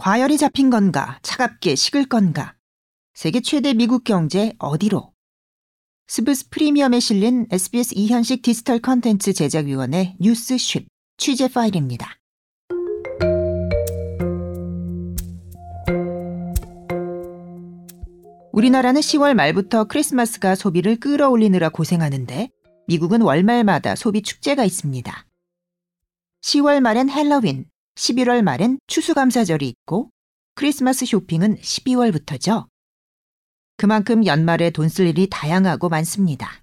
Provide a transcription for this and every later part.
과열이 잡힌 건가, 차갑게 식을 건가? 세계 최대 미국 경제 어디로? 스브스 프리미엄에 실린 SBS 이현식 디지털 컨텐츠 제작위원회 뉴스 쉿 취재 파일입니다. 우리나라는 10월 말부터 크리스마스가 소비를 끌어올리느라 고생하는데 미국은 월말마다 소비 축제가 있습니다. 10월 말엔 헬로윈, 11월 말엔 추수감사절이 있고 크리스마스 쇼핑은 12월부터죠. 그만큼 연말에 돈 쓸 일이 다양하고 많습니다.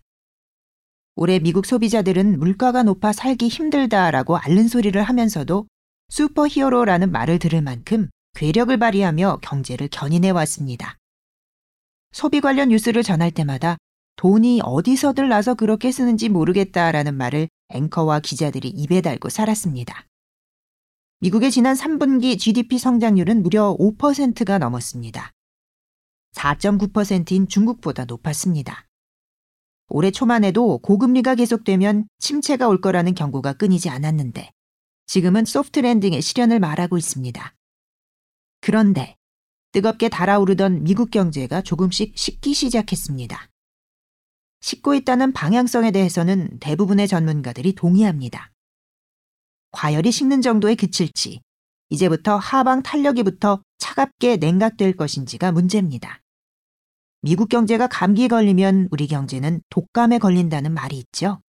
올해 미국 소비자들은 물가가 높아 살기 힘들다라고 앓는 소리를 하면서도 슈퍼 히어로라는 말을 들을 만큼 괴력을 발휘하며 경제를 견인해 왔습니다. 소비 관련 뉴스를 전할 때마다 돈이 어디서들 나서 그렇게 쓰는지 모르겠다라는 말을 앵커와 기자들이 입에 달고 살았습니다. 미국의 지난 3분기 GDP 성장률은 무려 5%가 넘었습니다. 4.9%인 중국보다 높았습니다. 올해 초만 해도 고금리가 계속되면 침체가 올 거라는 경고가 끊이지 않았는데 지금은 소프트 랜딩의 실현을 말하고 있습니다. 그런데 뜨겁게 달아오르던 미국 경제가 조금씩 식기 시작했습니다. 식고 있다는 방향성에 대해서는 대부분의 전문가들이 동의합니다. 과열이 식는 정도에 그칠지 이제부터 하방 탄력이부터 차갑게 냉각될 것인지가 문제입니다. 미국 경제가 감기에 걸리면 우리 경제는 독감에 걸린다는 말이 있죠.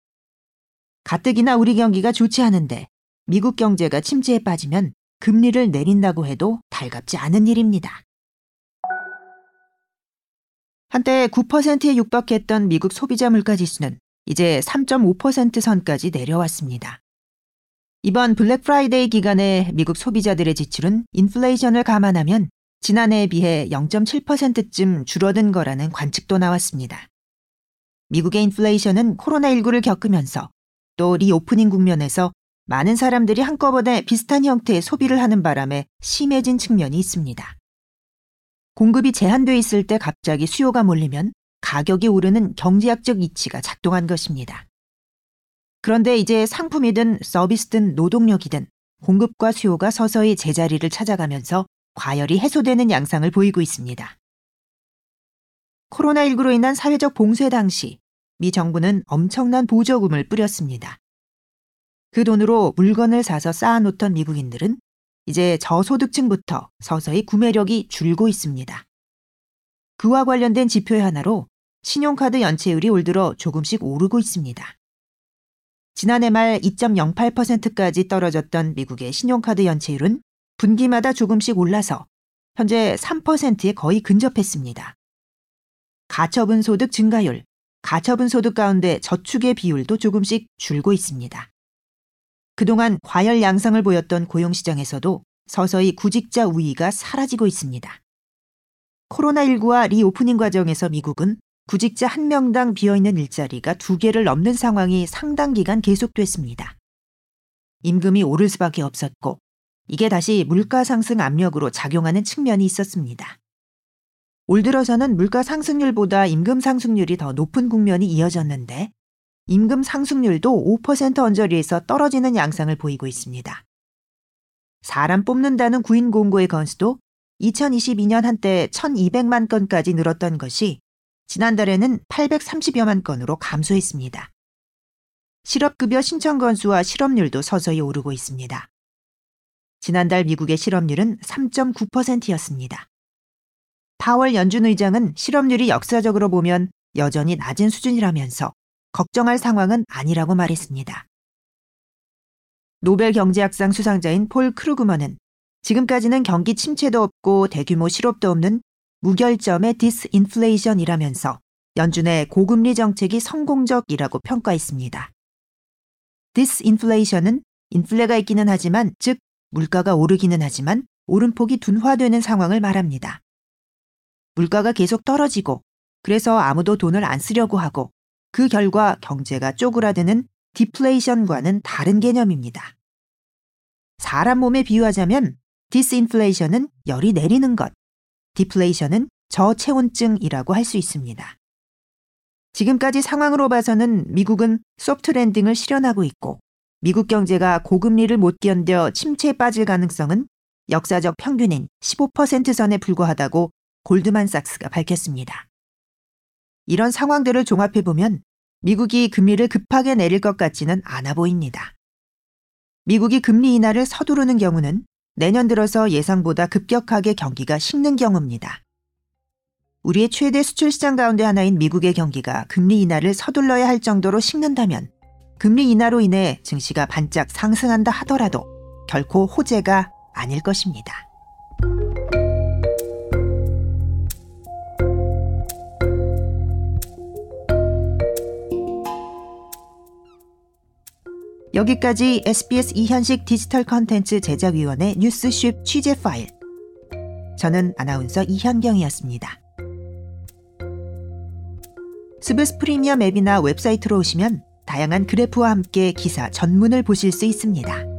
가뜩이나 우리 경기가 좋지 않은데 미국 경제가 침체에 빠지면 금리를 내린다고 해도 달갑지 않은 일입니다. 한때 9%에 육박했던 미국 소비자 물가 지수는 이제 3.5% 선까지 내려왔습니다. 이번 블랙 프라이데이 기간에 미국 소비자들의 지출은 인플레이션을 감안하면 지난해에 비해 0.7%쯤 줄어든 거라는 관측도 나왔습니다. 미국의 인플레이션은 코로나19를 겪으면서 또 리오프닝 국면에서 많은 사람들이 한꺼번에 비슷한 형태의 소비를 하는 바람에 심해진 측면이 있습니다. 공급이 제한돼 있을 때 갑자기 수요가 몰리면 가격이 오르는 경제학적 이치가 작동한 것입니다. 그런데 이제 상품이든 서비스든 노동력이든 공급과 수요가 서서히 제자리를 찾아가면서 과열이 해소되는 양상을 보이고 있습니다. 코로나19로 인한 사회적 봉쇄 당시 미 정부는 엄청난 보조금을 뿌렸습니다. 그 돈으로 물건을 사서 쌓아놓던 미국인들은 이제 저소득층부터 서서히 구매력이 줄고 있습니다. 그와 관련된 지표 하나로 신용카드 연체율이 올 들어 조금씩 오르고 있습니다. 지난해 말 2.08%까지 떨어졌던 미국의 신용카드 연체율은 분기마다 조금씩 올라서 현재 3%에 거의 근접했습니다. 가처분 소득 증가율, 가처분 소득 가운데 저축의 비율도 조금씩 줄고 있습니다. 그동안 과열 양상을 보였던 고용시장에서도 서서히 구직자 우위가 사라지고 있습니다. 코로나19와 리오프닝 과정에서 미국은 구직자 한 명당 비어있는 일자리가 두 개를 넘는 상황이 상당 기간 계속됐습니다. 임금이 오를 수밖에 없었고 이게 다시 물가 상승 압력으로 작용하는 측면이 있었습니다. 올 들어서는 물가 상승률보다 임금 상승률이 더 높은 국면이 이어졌는데 임금 상승률도 5% 언저리에서 떨어지는 양상을 보이고 있습니다. 사람 뽑는다는 구인 공고의 건수도 2022년 한때 1200만 건까지 늘었던 것이 지난달에는 830여만 건으로 감소했습니다. 실업급여 신청 건수와 실업률도 서서히 오르고 있습니다. 지난달 미국의 실업률은 3.9%였습니다. 파월 연준 의장은 실업률이 역사적으로 보면 여전히 낮은 수준이라면서 걱정할 상황은 아니라고 말했습니다. 노벨 경제학상 수상자인 폴 크루그먼은 지금까지는 경기 침체도 없고 대규모 실업도 없는 무결점의 디스인플레이션이라면서 연준의 고금리 정책이 성공적이라고 평가했습니다. 디스인플레이션은 인플레가 있기는 하지만 즉 물가가 오르기는 하지만 오름폭이 둔화되는 상황을 말합니다. 물가가 계속 떨어지고 그래서 아무도 돈을 안 쓰려고 하고 그 결과 경제가 쪼그라드는 디플레이션과는 다른 개념입니다. 사람 몸에 비유하자면 디스인플레이션은 열이 내리는 것, 디플레이션은 저체온증이라고 할 수 있습니다. 지금까지 상황으로 봐서는 미국은 소프트 랜딩을 실현하고 있고 미국 경제가 고금리를 못 견뎌 침체에 빠질 가능성은 역사적 평균인 15% 선에 불과하다고 골드만삭스가 밝혔습니다. 이런 상황들을 종합해보면 미국이 금리를 급하게 내릴 것 같지는 않아 보입니다. 미국이 금리 인하를 서두르는 경우는 내년 들어서 예상보다 급격하게 경기가 식는 경우입니다. 우리의 최대 수출 시장 가운데 하나인 미국의 경기가 금리 인하를 서둘러야 할 정도로 식는다면 금리 인하로 인해 증시가 반짝 상승한다 하더라도 결코 호재가 아닐 것입니다. 여기까지 SBS 이현식 디지털 컨텐츠 제작위원회 뉴스쉽 취재 파일. 저는 아나운서 이현경이었습니다. 스브스 프리미엄 앱이나 웹사이트로 오시면 다양한 그래프와 함께 기사 전문을 보실 수 있습니다.